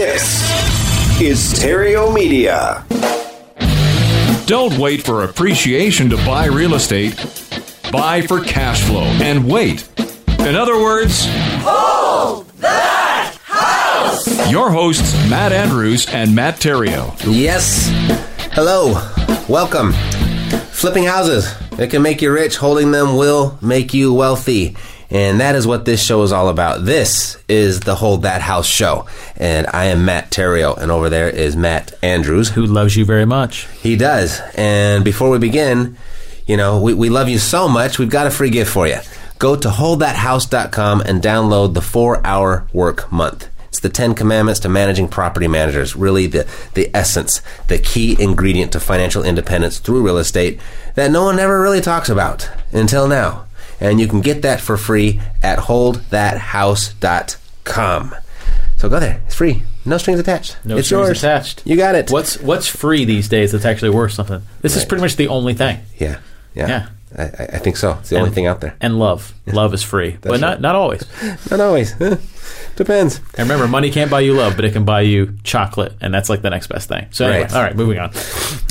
This is Stereo Media. Don't wait for appreciation to buy real estate. Buy for cash flow and wait. In other words, hold that house. Your hosts, Matt Andrews and Matt Theriot. Yes. Hello. Welcome. Flipping houses. It can make you rich. Holding them will make you wealthy. And that is what this show is all about. This is the Hold That House show. And I am Matt Theriot, and over there is Matt Andrews. Who loves you very much. He does. And before we begin, you know, we, we love you so much, we've got a free gift for you. Go to holdthathouse.com and download the four hour work month. It's the Ten Commandments to Managing Property Managers, really the, the essence, the key ingredient to financial independence through real estate that no one ever really talks about until now and you can get that for free at holdthathouse.com. So go there. It's free. No strings attached. No it's strings yours. attached. You got it. What's what's free these days that's actually worth something? This is pretty much the only thing. Yeah. Yeah. Yeah. I, I I think so. It's the only thing out there. And love. Love is free. but not not always. Not always. Depends. And remember, money can't buy you love, but it can buy you chocolate, and that's like the next best thing. So anyway, Right. all right, moving on.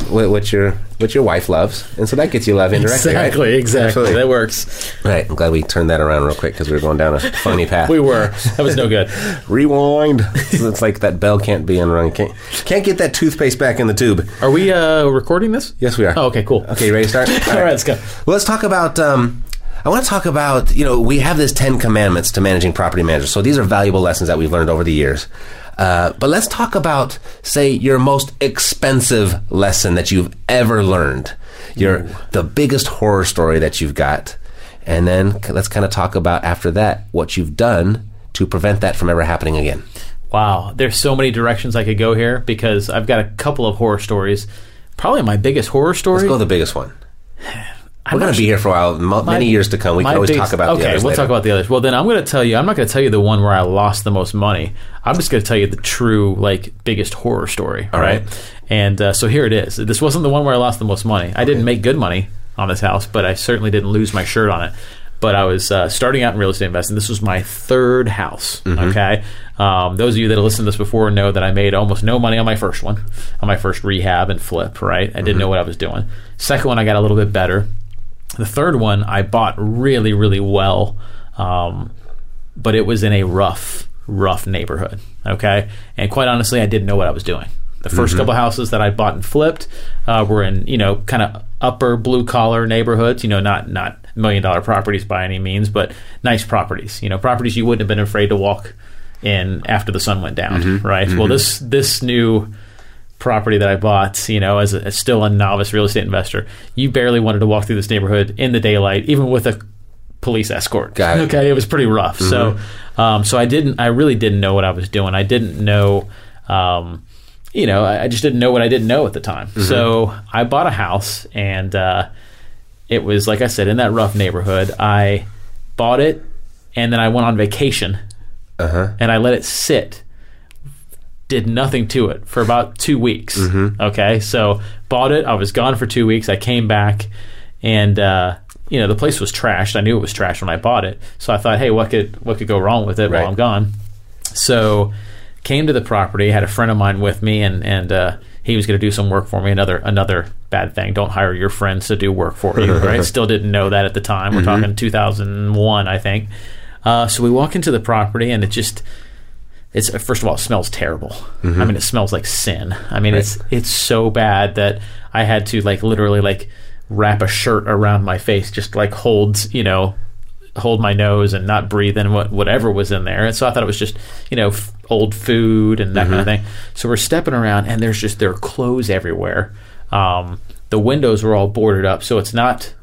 What, what your what your wife loves, and so that gets you love indirectly. right? Exactly, exactly. Absolutely. That works. Right. I'm glad we turned that around real quick because we were going down a funny path. We were. That was no good. Rewind. So it's like that bell can't be unrung. Can't can't get that toothpaste back in the tube. Are we uh, recording this? Yes, we are. Oh, okay, cool. Okay, you ready to start? All right, let's go. Well, let's talk about. Um, I want to talk about. You know, we have this Ten Commandments to managing property managers. So these are valuable lessons that we've learned over the years. Uh, but let's talk about, say, your most expensive lesson that you've ever learned. Your the biggest horror story that you've got, and then let's kind of talk about after that what you've done to prevent that from ever happening again. Wow, there's so many directions I could go here because I've got a couple of horror stories. Probably my biggest horror story. Let's go the biggest one. I'm We're going to be here for a while, My- many years to come. We can always biggest- talk about okay, the others we'll later. talk about the others. Well, then I'm going to tell you. I'm not going to tell you the one where I lost the most money. I'm just going to tell you the true, like, biggest horror story. All right. And uh, so here it is. This wasn't the one where I lost the most money. I didn't make good money on this house, but I certainly didn't lose my shirt on it. But I was uh, starting out in real estate investing. This was my third house. Mm-hmm. Okay. Um, those of you that have listened to this before know that I made almost no money on my first one, on my first rehab and flip. Right. I didn't Mm-hmm. know what I was doing. Second one, I got a little bit better. The third one I bought really, really well, um, but it was in a rough, rough neighborhood. Okay, and quite honestly, I didn't know what I was doing. The 1st couple houses that I bought and flipped uh, were in you know kind of upper blue collar neighborhoods. You know, not not million dollar properties by any means, but nice properties. You know, properties you wouldn't have been afraid to walk in after the sun went down. Right. Well, this this new property that I bought, you know, as, a, as still a novice real estate investor, you barely wanted to walk through this neighborhood in the daylight, even with a police escort. Got it. Okay, it was pretty rough. So, um, so I didn't, I really didn't know what I was doing. I didn't know, um, you know, I, I just didn't know what I didn't know at the time. So I bought a house, and uh, it was like I said in that rough neighborhood. I bought it, and then I went on vacation, Uh-huh. and I let it sit did nothing to it for about two weeks. Mm-hmm. Okay, so bought it. I was gone for two weeks. I came back, and uh, you know the place was trashed. I knew it was trashed when I bought it. So I thought, hey, what could what could go wrong with it Right. while I'm gone? So came to the property. Had a friend of mine with me, and and uh, he was going to do some work for me. Another another bad thing. Don't hire your friends to do work for you. right? Still didn't know that at the time. We're talking 2001, I think. Uh, so we walk into the property, and it just it's first of all it smells terrible. I mean, it smells like sin. I mean, it's it's so bad that I had to like literally like wrap a shirt around my face, just like hold you know hold my nose and not breathe in what whatever was in there. And so I thought it was just you know f- old food and that kind of thing. So we're stepping around, and there's just there are clothes everywhere. Um, the windows were all boarded up, so it's not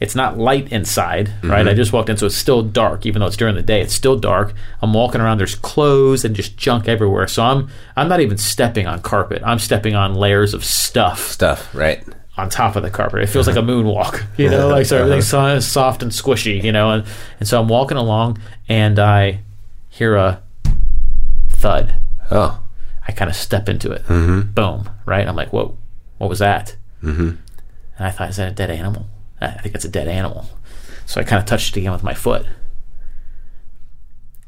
it's not light inside, right? I just walked in, so it's still dark, even though it's during the day. It's still dark. I'm walking around. There's clothes and just junk everywhere. So I'm I'm not even stepping on carpet. I'm stepping on layers of stuff Stuff, right? on top of the carpet. It feels like a moonwalk, you know, like so everything's so- soft and squishy, you know. And, and so I'm walking along, and I hear a thud. Oh, I kind of step into it. Mm-hmm. Boom! Right? I'm like, whoa, what was that? Mm-hmm. And I thought, is that a dead animal? I think it's a dead animal. So I kind of touched it again with my foot,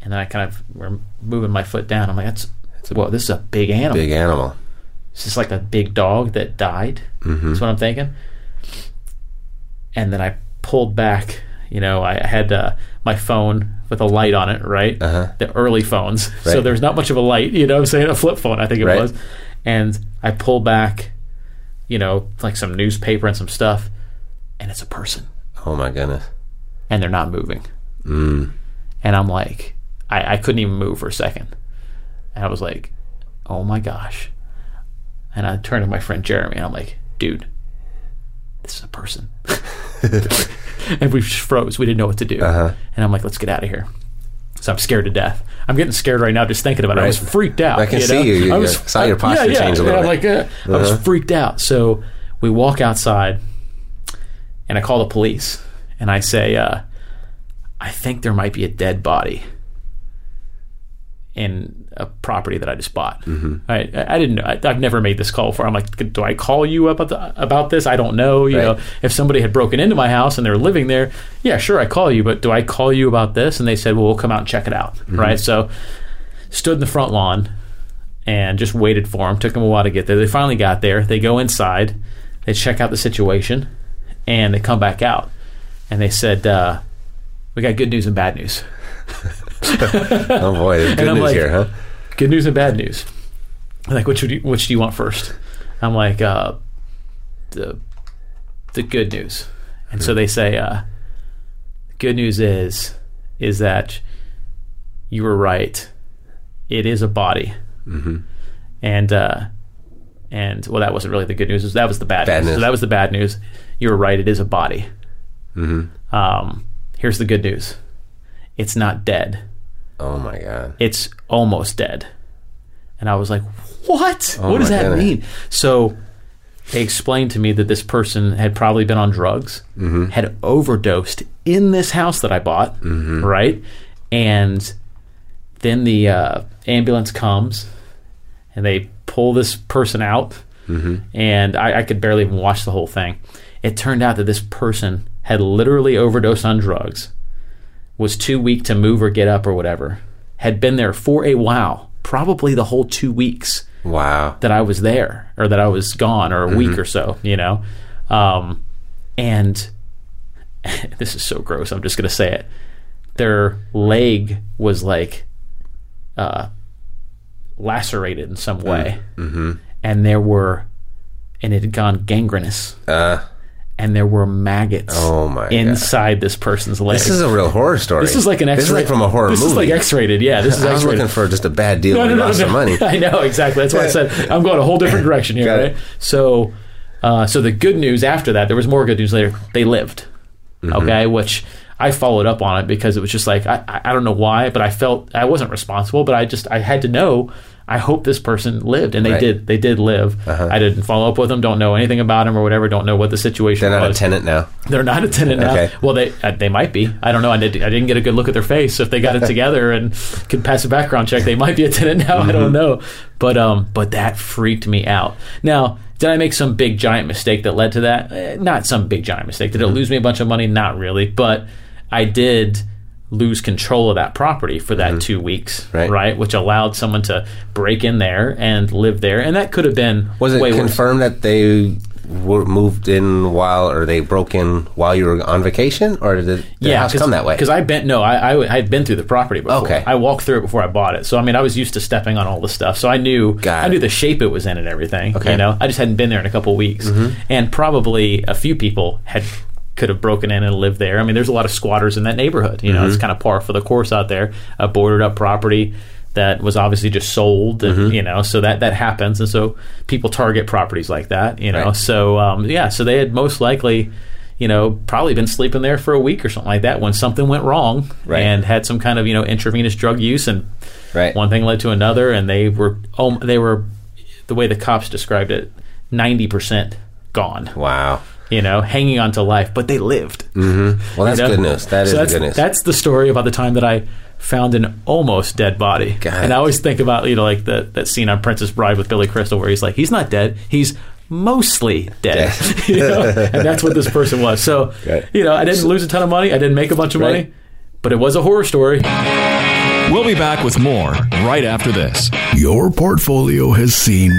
and then I kind of were moving my foot down. I'm like, that's well, this is a big animal. Big animal. It's just like a big dog that died. That's what I'm thinking. And then I pulled back. You know, I had uh, my phone with a light on it, right? Uh-huh. The early phones. So there's not much of a light. You know what I'm saying? A flip phone, I think it Right. was. And I pulled back, you know, like some newspaper and some stuff. And it's a person. Oh my goodness. And they're not moving. And I'm like, I, I couldn't even move for a second. And I was like, oh my gosh. And I turned to my friend Jeremy and I'm like, dude, this is a person. and we just froze. We didn't know what to do. Uh-huh. And I'm like, let's get out of here. So I'm scared to death. I'm getting scared right now just thinking about it. I was freaked out. I can you see know? you. You- I was, saw your posture yeah, yeah. change a little And I'm bit. like, uh, I was Uh-huh. freaked out. So we walk outside and I call the police and I say, uh, I think there might be a dead body in a property that I just bought. Mm-hmm. I, I didn't know. I, I've never made this call before. I'm like, do I call you about the, about this? I don't know. You Right. know, if somebody had broken into my house and they're living there, yeah, sure, I call you. But do I call you about this? And they said, well, we'll come out and check it out. Mm-hmm. Right. So stood in the front lawn and just waited for them. Took them a while to get there. They finally got there. They go inside. They check out the situation, and they come back out, and they said, uh, "We got good news and bad news. Oh boy, there's good news like- here, huh? Good news and bad news." I'm like, which would you, which do you want first? I'm like, uh, the the good news, and so they say, uh, "Good news is is that you were right. It is a body." Mm-hmm. and uh, and well, that wasn't really the good news. That was the bad, Bad news. news. So that was the bad news. You were right. It is a body. Mm-hmm. Um, here's the good news. It's not dead. Oh my god. It's almost dead. And I was like, "What? Oh what does that goodness. mean?" So they explained to me that this person had probably been on drugs, Mm-hmm. had overdosed in this house that I bought, Mm-hmm. right? And then the uh, ambulance comes and they pull this person out, Mm-hmm. and I, I could barely even watch the whole thing. It turned out that this person had literally overdosed on drugs, was too weak to move or get up or whatever, had been there for a while, probably the whole two weeks Wow. that I was there or that I was gone or a week or so, you know. Um, and this is so gross. I'm just going to say it. Their leg was like uh, lacerated in some way, mm-hmm. and there were, and it had gone gangrenous, Uh, and there were maggots Oh, my God. inside this person's leg. this is a real horror story. This is like an X. This is like from a horror This movie. This is like X-rated. Yeah, this is I was X-rated. looking for just a bad deal and lost some money. I know exactly. That's why I said I'm going a whole different direction here. It. Right? So, uh, so the good news after that, there was more good news later. They lived. Mm-hmm. Okay, which I followed up on it because it was just like I, I I don't know why, but I felt I wasn't responsible, but I just I had to know. I hope this person lived, and they Right. did. They did live. I didn't follow up with them. Don't know anything about him or whatever. Don't know what the situation was. They're not was. a tenant now. They're not a tenant now. Well, they uh, they might be. I don't know. I, did, I didn't get a good look at their face. So if they got it together and could pass a background check, they might be a tenant now. I Mm-hmm. don't know. But um, but that freaked me out. Now, did I make some big giant mistake that led to that? Eh, not some big giant mistake. Mm-hmm. Did it lose me a bunch of money? Not really. But I did lose control of that property for that two weeks, Mm-hmm. Right. Which allowed someone to break in there and live there, and that could have been Was it way worse. confirmed that they were moved in while, or they broke in while you were on vacation, or did the the house come that way? Because I been no, I, I had been through the property before. Okay. I walked through it before I bought it, so I mean, I was used to stepping on all the stuff, so I knew Got I it. knew the shape it was in and everything. Okay. Mm-hmm. You know, I just hadn't been there in a couple weeks, and probably a few people had could have broken in and lived there. I mean, there's a lot of squatters in that neighborhood. You know, Mm-hmm. it's kind of par for the course out there. A boarded up property that was obviously just sold, and Mm-hmm. you know, so that that happens, and so people target properties like that. You know, Right. so um, yeah, so they had most likely you know, probably been sleeping there for a week or something like that when something went wrong Right. and had some kind of, you know, intravenous drug use and Right. one thing led to another and they were oh, they were the way the cops described it 90% gone, wow. You know, hanging on to life, but they lived. Mm-hmm. Well, that's You know? good news. That is So that's, good news. That's the story about the time that I found an almost dead body. Got and. I always think about, you know, like the, that scene on Princess Bride with Billy Crystal where he's like, he's not dead. He's mostly dead. Dead. you know? And that's what this person was. So, Right. you know, I didn't lose a ton of money. I didn't make a bunch of Right. money, but it was a horror story. We'll be back with more right after this. Your portfolio has seen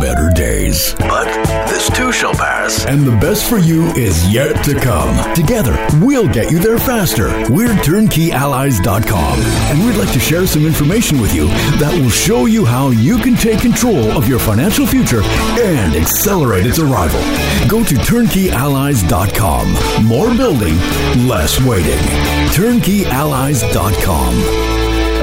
better days. But this too shall pass. And the best for you is yet to come. Together, we'll get you there faster. We're turnkeyallies.com, and we'd like to share some information with you that will show you how you can take control of your financial future and accelerate its arrival. Go to turnkeyallies.com. More building, less waiting. Turnkeyallies.com.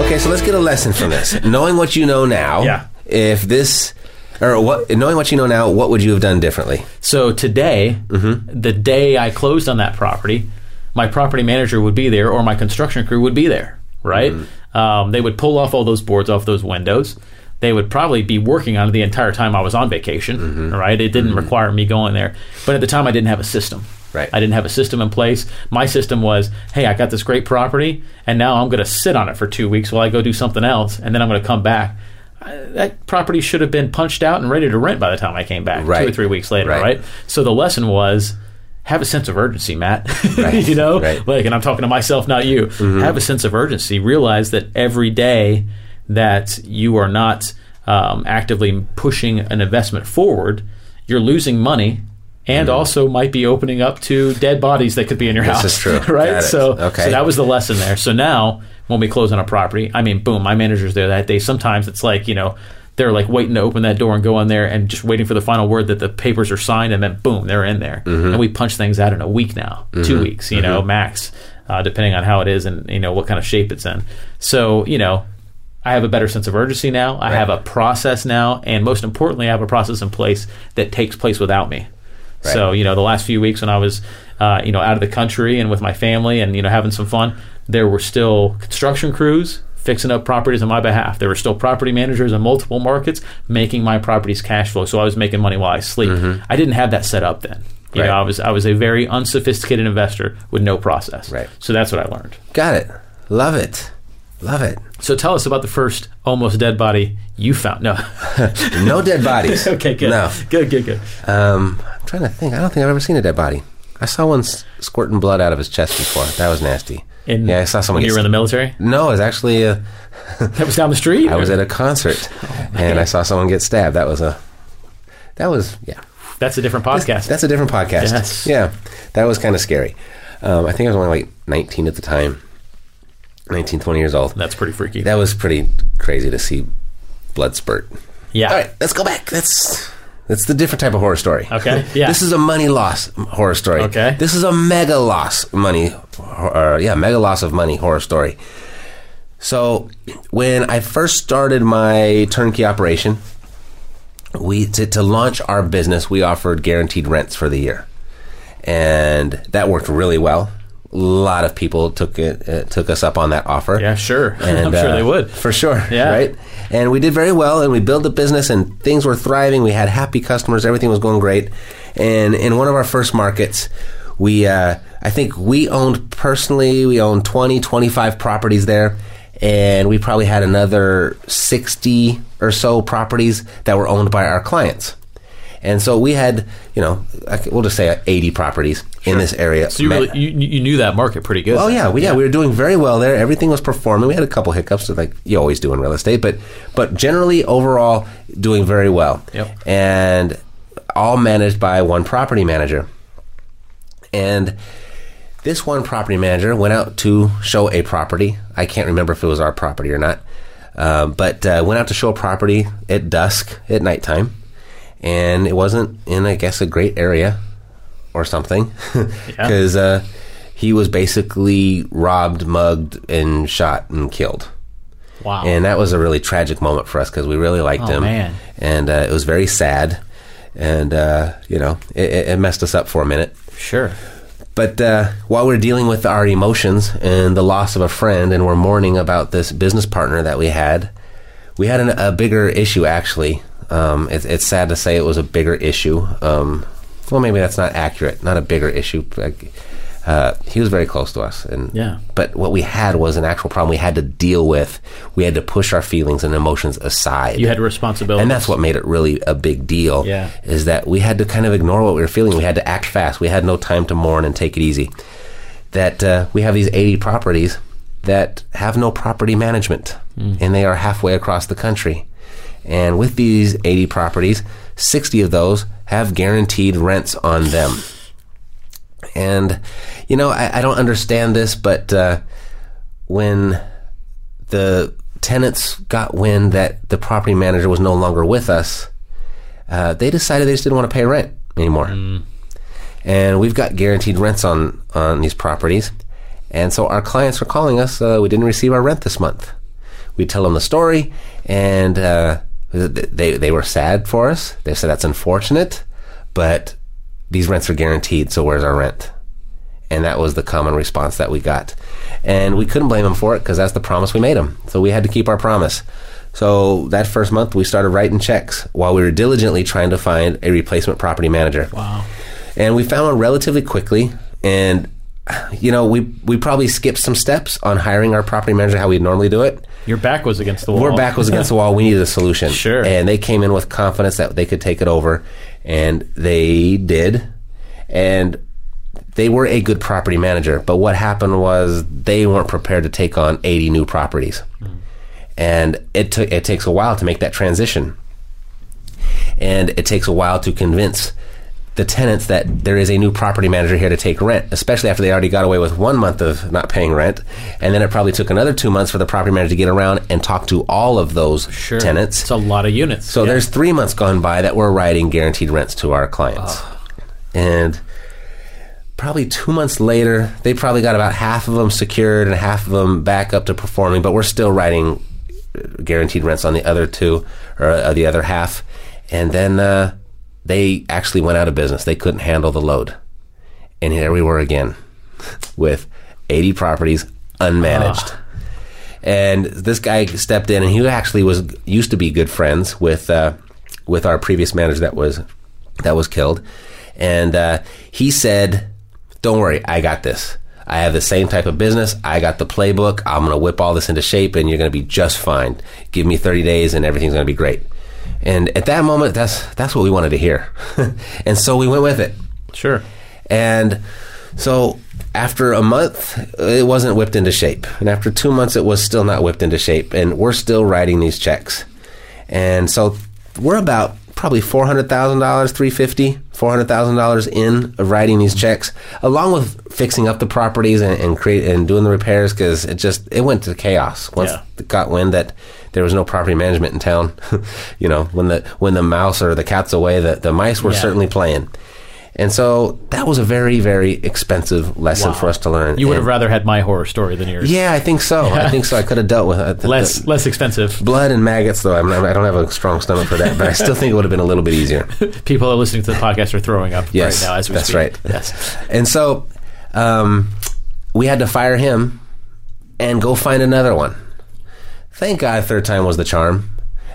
Okay, so let's get a lesson from this. Knowing what you know now, Yeah. if this, or what, knowing what you know now, what would you have done differently? So today, Mm-hmm. the day I closed on that property, my property manager would be there, or my construction crew would be there. Right? Mm-hmm. Um, they would pull off all those boards off those windows. They would probably be working on it the entire time I was on vacation. Mm-hmm. Right? It didn't require me going there, but at the time I didn't have a system. Right. I didn't have a system in place. My system was, hey, I got this great property, and now I'm going to sit on it for two weeks while I go do something else, and then I'm going to come back. I, that property should have been punched out and ready to rent by the time I came back, Right. two or three weeks later, Right. right? So the lesson was have a sense of urgency, Matt. Right. you know, Right. like, and I'm talking to myself, not you. Mm-hmm. Have a sense of urgency. Realize that every day that you are not um, actively pushing an investment forward, you're losing money. And also might be opening up to dead bodies that could be in your Mm-hmm. This house. is true. right? So, Okay. so that was the lesson there. So now, when we close on a property, I mean, boom, my manager's there that day. Sometimes it's like, you know, they're like waiting to open that door and go in there and just waiting for the final word that the papers are signed, and then boom, they're in there. Mm-hmm. And we punch things out in a week now, two weeks, you know, max, uh, depending on how it is and, you know, what kind of shape it's in. So, you know, I have a better sense of urgency now. I have a process now, and most importantly, I have a process in place that takes place without me. So you know, the last few weeks when I was, uh, you know, out of the country and with my family and you know having some fun, there were still construction crews fixing up properties on my behalf. There were still property managers in multiple markets making my properties cash flow. So I was making money while I sleep. I didn't have that set up then. You Right. know, I was I was a very unsophisticated investor with no process. Right. So that's what I learned. Got it. Love it. Love it. So tell us about the first almost dead body you found. No. No dead bodies. okay. Good. No. Good. Good. Good. Um, I'm trying to think. I don't think I've ever seen a dead body. I saw one squirting blood out of his chest before. That was nasty. In, yeah, I saw someone. you were in the military. No, it was actually. Uh, That was down the street. I was at a concert, and I saw someone get stabbed. That was a. That was yeah. That's a different podcast. That's a different podcast. Yes. Yeah, that was kind of scary. Um, I think I was only like 19 at the time. 19, 20 years old. That's pretty freaky. That was pretty crazy to see blood spurt. yeah. All right, let's go back. That's that's the different type of horror story. Okay, yeah. This is a money loss horror story. Okay. This is a mega loss money, or yeah, mega loss of money horror story. So when I first started my turnkey operation, we to, to launch our business, we offered guaranteed rents for the year, and that worked really well. A lot of people took it uh, took us up on that offer. Yeah, sure. And, I'm sure uh, they would. For sure. Yeah. Right? And we did very well and we built the business and things were thriving. We had happy customers. Everything was going great. And in one of our first markets, we, uh, I think we owned personally, we owned 20, 25 properties there. And we probably had another 60 or so properties that were owned by our clients. And so we had, you know, we'll just say 80 properties in this area. So you, really, you you knew that market pretty good. Oh then. yeah, we, yeah, we were doing very well there. Everything was performing. We had a couple hiccups, like you always do in real estate, but but generally overall doing very well. Yep. And all managed by one property manager. And this one property manager went out to show a property. I can't remember if it was our property or not, um, but uh, went out to show a property at dusk at nighttime, and it wasn't in, I guess, a great area or something, because uh, he was basically robbed, mugged, and shot and killed. Wow. And that was a really tragic moment for us because we really liked Oh, him, man. and uh, it was very sad, and uh, you know, it, it- it messed us up for a minute. sure. But uh, while we're dealing with our emotions and the loss of a friend, and we're mourning about this business partner that we had, we had an, a bigger issue. Actually, um, it, it's sad to say it was a bigger issue. Um, well, maybe that's not accurate. Not a bigger issue. Like, Uh, he was very close to us, and Yeah. But what we had was an actual problem we had to deal with. We had to push our feelings and emotions aside. You had responsibility. And that's what made it really a big deal. Yeah. Is that we had to kind of ignore what we were feeling. We had to act fast. We had no time to mourn and take it easy. That uh, we have these 80 properties that have no property management, and they are halfway across the country. And with these 80 properties, 60 of those have guaranteed rents on them. And, you know, I, I don't understand this, but uh, when the tenants got wind that the property manager was no longer with us, uh, they decided they just didn't want to pay rent anymore. And we've got guaranteed rents on, on these properties. And so our clients are calling us, uh, we didn't receive our rent this month. We tell them the story, and uh, they, they were sad for us. They said that's unfortunate, but these rents are guaranteed, so where's our rent? And that was the common response that we got. And we couldn't blame them for it because that's the promise we made them. So we had to keep our promise. So that first month, we started writing checks while we were diligently trying to find a replacement property manager. Wow. And we found one relatively quickly. And, you know, we, we probably skipped some steps on hiring our property manager how we normally do it. Your back was against the wall. Our back was against the wall. We needed a solution. Sure. And they came in with confidence that they could take it over, and they did. And they were a good property manager, but what happened was they weren't prepared to take on 80 new properties. Hmm. And it took it takes a while to make that transition. And it takes a while to convince the tenants that there is a new property manager here to take rent, especially after they already got away with one month of not paying rent. And then it probably took another two months for the property manager to get around and talk to all of those Sure. tenants. It's a lot of units. So Yeah. there's three months gone by that we're writing guaranteed rents to our clients. And probably two months later, they probably got about half of them secured and half of them back up to performing, but we're still writing uh, guaranteed rents on the other two or uh, the other half. And then uh, they actually went out of business. They couldn't handle the load. And here we were again with 80 properties unmanaged. And this guy stepped in, and he actually was used to be good friends with uh, with our previous manager that was that was killed. And uh, he said, "Don't worry, I got this. I have the same type of business. I got the playbook. I'm going to whip all this into shape, and you're going to be just fine. Give me 30 days, and everything's going to be great." And at that moment, that's that's what we wanted to hear, and so we went with it. Sure. And so after a month, it wasn't whipped into shape. And after two months, it was still not whipped into shape. And we're still writing these checks. And so we're about probably $400,000, $350,000, $400,000 in of writing these checks, along with fixing up the properties and, and create and doing the repairs because it just, it went to chaos once Yeah. it got wind that there was no property management in town. you know, when the, when the mouse or the cat's away, the, the mice were Yeah. certainly playing. And so that was a very, very expensive lesson Wow. for us to learn. You would have rather had my horror story than yours. Yeah, I think so. I think so. I could have dealt with it. Less the less expensive. blood and maggots, though. I'm, I don't have a strong stomach for that, but I still think it would have been a little bit easier. People are listening to the podcast are throwing up Yes, right now as we that's speak. right. Yes. And so um, we had to fire him and go find another one. Thank God, third time was the charm,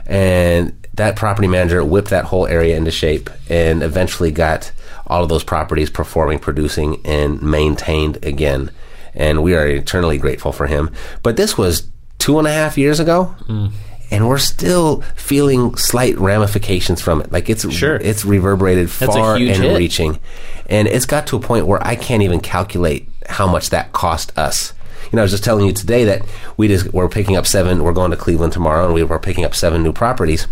and that property manager whipped that whole area into shape and eventually got all of those properties performing, producing, and maintained again. And we are eternally grateful for him. But this was two and a half years ago. Mm. And we're still feeling slight ramifications from it. Like it's Sure. it's reverberated That's far and hit. reaching, and it's got to a point where I can't even calculate how much that cost us. You know, I was just telling you today that we just we're picking up seven. We're going to Cleveland tomorrow, and we were picking up seven new properties.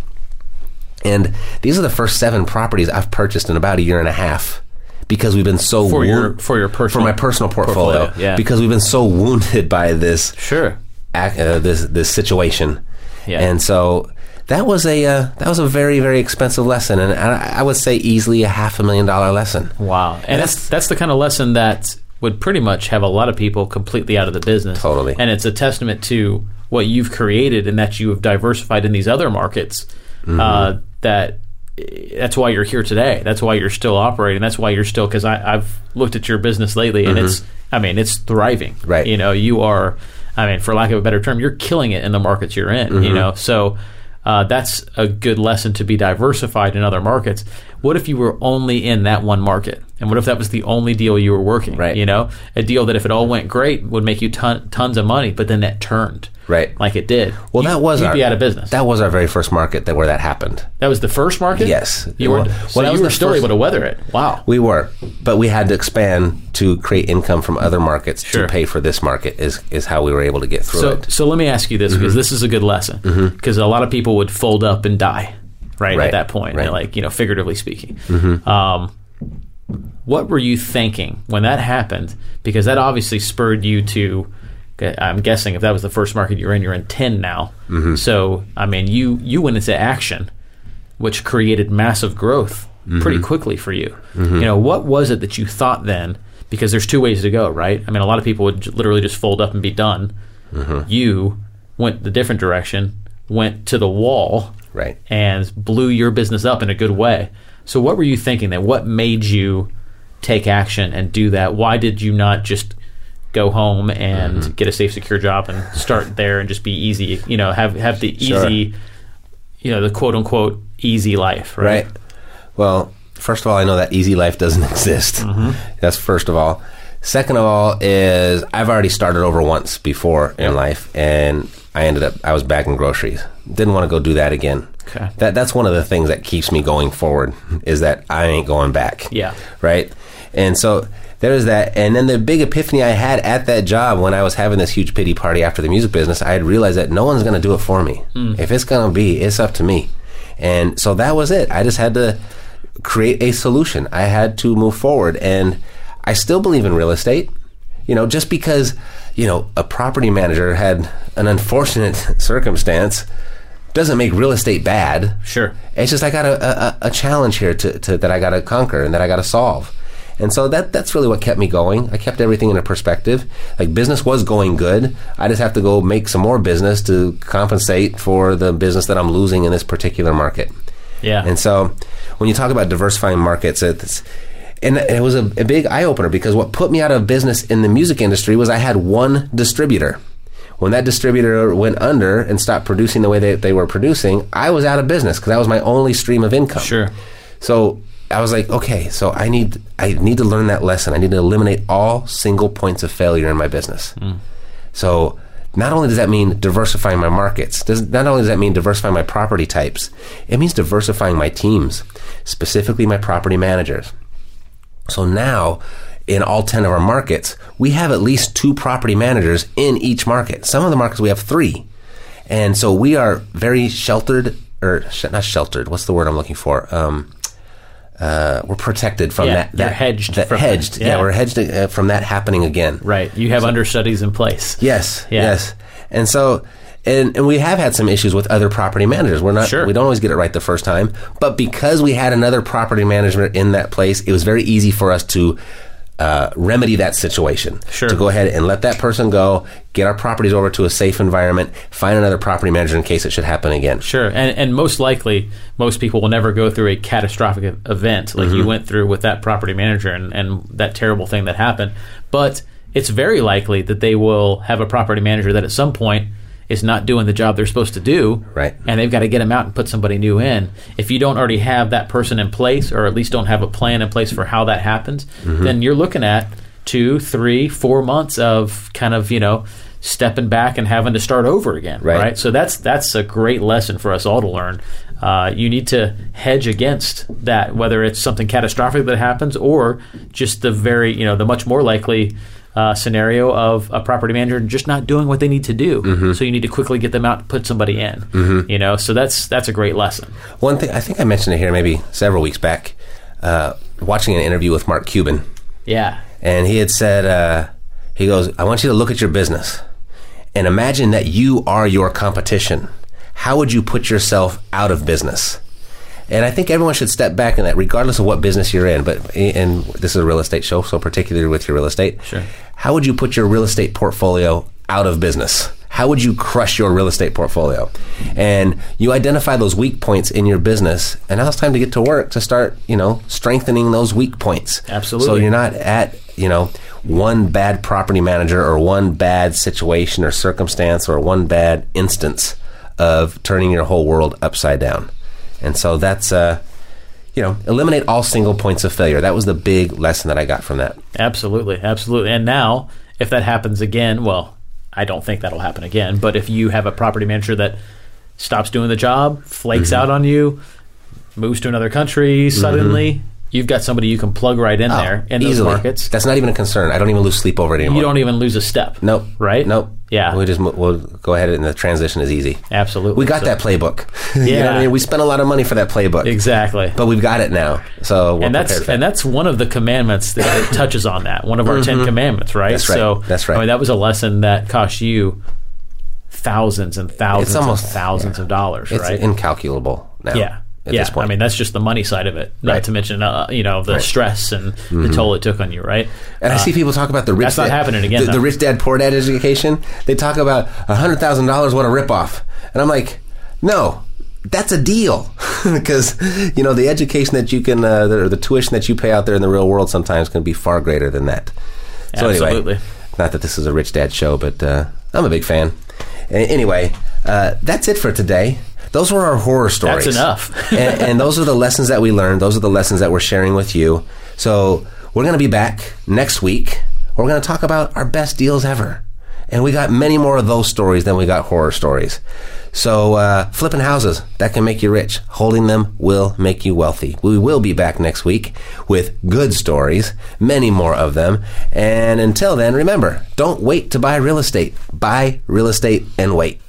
And these are the first seven properties I've purchased in about a year and a half because we've been so For your- wound- for your for my personal portfolio, portfolio, yeah. because we've been so wounded by this Sure. uh, this this situation, Yeah. and so that was a uh, that was a very very expensive lesson, and I, I would say easily a half a million dollar lesson. Wow. And that's that's the kind of lesson that would pretty much have a lot of people completely out of the business. Totally. And it's a testament to what you've created and that you have diversified in these other markets. Mm-hmm. Uh, that that's why you're here today. That's why you're still operating. That's why you're still because I've looked at your business lately and it's I mean it's thriving. Mm-hmm. Right. You know you are. I mean for lack of a better term, you're killing it in the markets you're in. Mm-hmm. You know so. Uh, that's a good lesson to be diversified in other markets. What if you were only in that one market? And what if that was the only deal you were working? Right. You know, a deal that if it all went great would make you ton, tons of money, but then that turned. Right. Like it did. Well, You- that was you'd our, be out of business. That was our very first market that where that happened. That was the first market. Yes. You were. Well- so well, that was you were the still first- able to weather it. Wow. We were, but we had to expand to create income from other markets Sure. to pay for this market. Is is how we were able to get through So, it. Mm-hmm. so let me ask you this because this is a good lesson. Because a lot of people would fold up and die, right, Right, at that point, right. Mm-hmm. like you know, figuratively speaking. Um, what were you thinking when that happened? Because that obviously spurred you to. I'm guessing if that was the first market you're in, you're in ten now. Mm-hmm. So I mean, you you went into action, which created massive growth pretty Mm-hmm. quickly for you. You know, what was it that you thought then? Because there's two ways to go, right? I mean, a lot of people would j- literally just fold up and be done. Mm-hmm. You went the different direction, went to the wall, Right. and blew your business up in a good way. So, what were you thinking then? What made you take action and do that? Why did you not just go home and Mm-hmm. get a safe, secure job and start there and just be easy? You know, have have the Sure. easy, you know, the quote unquote easy life, right? Right. Well, first of all, I know that easy life doesn't exist. Mm-hmm. That's first of all. Second of all is I've already started over once before in life, and I ended up I was bagging groceries. Didn't want to go do that again. Okay. That that's one of the things that keeps me going forward is that I ain't going back. Yeah. Right. And so there was that, and then the big epiphany I had at that job when I was having this huge pity party after the music business, I had realized that no one's going to do it for me. Hmm. If it's going to be, it's up to me. And so that was it. I just had to create a solution. I had to move forward, and I still believe in real estate. You know, just because you know a property manager had an unfortunate circumstance doesn't make real estate bad. Sure. It's just I got a, a, a challenge here to, to that I got to conquer and that I got to solve. And so that that's really what kept me going. I kept everything in a perspective. Like business was going good. I just have to go make some more business to compensate for the business that I'm losing in this particular market. Yeah. And so when you talk about diversifying markets, it's and it was a, a big eye opener because what put me out of business in the music industry was I had one distributor. When that distributor went under and stopped producing the way they, they were producing, I was out of business because that was my only stream of income. Sure. So I was like, okay, so I need I need to learn that lesson. I need to eliminate all single points of failure in my business. Hmm. So not only does that mean diversifying my markets, does not only does that mean diversifying my property types, it means diversifying my teams, specifically my property managers. So now, in all 10 of our markets, we have at least two property managers in each market. Some of the markets we have three. And so we are very sheltered, or sh- not sheltered, what's the word I'm looking for? Um, uh, we're protected from Yeah, that. you're that hedged That from that. hedged. Yeah. Yeah. we're hedged uh, from that happening again. Right. You have understudies in place. Yes. Yeah. Yes. And so, and, and we have had some issues with other property managers. We're not, Sure. we don't always get it right the first time, but because we had another property manager in that place, it was very easy for us to uh, remedy that situation. Sure. To go ahead and let that person go, get our properties over to a safe environment, find another property manager in case it should happen again. Sure, and and most likely, most people will never go through a catastrophic event like Mm-hmm. you went through with that property manager and, and that terrible thing that happened. But it's very likely that they will have a property manager that at some point is not doing the job they're supposed to do, Right. And they've got to get them out and put somebody new in. If you don't already have that person in place, or at least don't have a plan in place for how that happens, Mm-hmm. then you're looking at two, three, four months of kind of you know stepping back and having to start over again, Right. right? So that's that's a great lesson for us all to learn. Uh, you need to hedge against that, whether it's something catastrophic that happens or just the very, you know, the much more likely uh, scenario of a property manager just not doing what they need to do. So you need to quickly get them out and put somebody in. You know, so that's that's a great lesson. One thing, I think I mentioned it here maybe several weeks back, uh, watching an interview with Mark Cuban. Yeah, and he had said, uh, he goes, I want you to look at your business and imagine that you are your competition. How would you put yourself out of business? And I think everyone should step back in that, regardless of what business you're in. But and this is a real estate show, so particularly with your real estate, Sure. How would you put your real estate portfolio out of business? How would you crush your real estate portfolio? And you identify those weak points in your business, and now it's time to get to work to start, you know, strengthening those weak points. Absolutely. So you're not at, you know, one bad property manager or one bad situation or circumstance or one bad instance of turning your whole world upside down. And so that's uh you know, eliminate all single points of failure. That was the big lesson that I got from that. Absolutely, absolutely. And now, if that happens again, well, I don't think that'll happen again. But if you have a property manager that stops doing the job, flakes Mm-hmm. out on you, moves to another country suddenly, you've got somebody you can plug right in there in those Mm-hmm. Oh, Easily. markets. That's not even a concern. I don't even lose sleep over it anymore. You don't even lose a step. Nope. Right? Nope. Yeah. We just we'll go ahead and the transition is easy. Absolutely. We got So- that playbook. you know what Yeah. I mean? We spent a lot of money for that playbook. Exactly. But we've got it now. So we're and that's and that's one of the commandments that it touches on that one of our 10 commandments right Mm-hmm. That's right. so That's right. i mean that was a lesson that cost you thousands and thousands almost- and thousands of dollars it's right incalculable now. yeah At yeah this point. i mean that's just the money side of it not Right. to mention uh, you know the Right. stress and the toll it took on you right And I see people talk about the rich. that's not dad, happening again, The, the rich dad poor dad education. They talk about hundred thousand dollars. What a ripoff! And I'm like, no, that's a deal because you know the education that you can, uh, the, or the tuition that you pay out there in the real world sometimes can be far greater than that. So Absolutely. anyway, not that this is a rich dad show, but uh, I'm a big fan. Anyway, uh, that's it for today. Those were our horror stories. That's enough. and, and those are the lessons that we learned. Those are the lessons that we're sharing with you. So we're going to be back next week. We're going to talk about our best deals ever. And we got many more of those stories than we got horror stories. So uh, flipping houses, that can make you rich. Holding them will make you wealthy. We will be back next week with good stories, many more of them. And until then, remember, don't wait to buy real estate. Buy real estate and wait.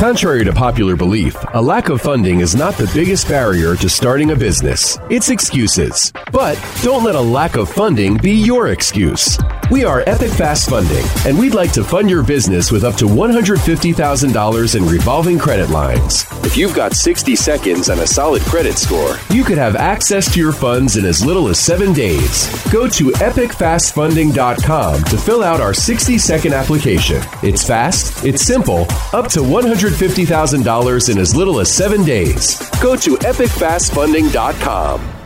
Contrary to popular belief, a lack of funding is not the biggest barrier to starting a business. It's excuses. But don't let a lack of funding be your excuse. We are Epic Fast Funding, and we'd like to fund your business with up to $150,000 in revolving credit lines. If you've got 60 seconds and a solid credit score, you could have access to your funds in as little as seven days. Go to epicfastfunding.com to fill out our 60 second application. It's fast, it's simple, up to $150,000 in as little as seven days. Go to epicfastfunding.com.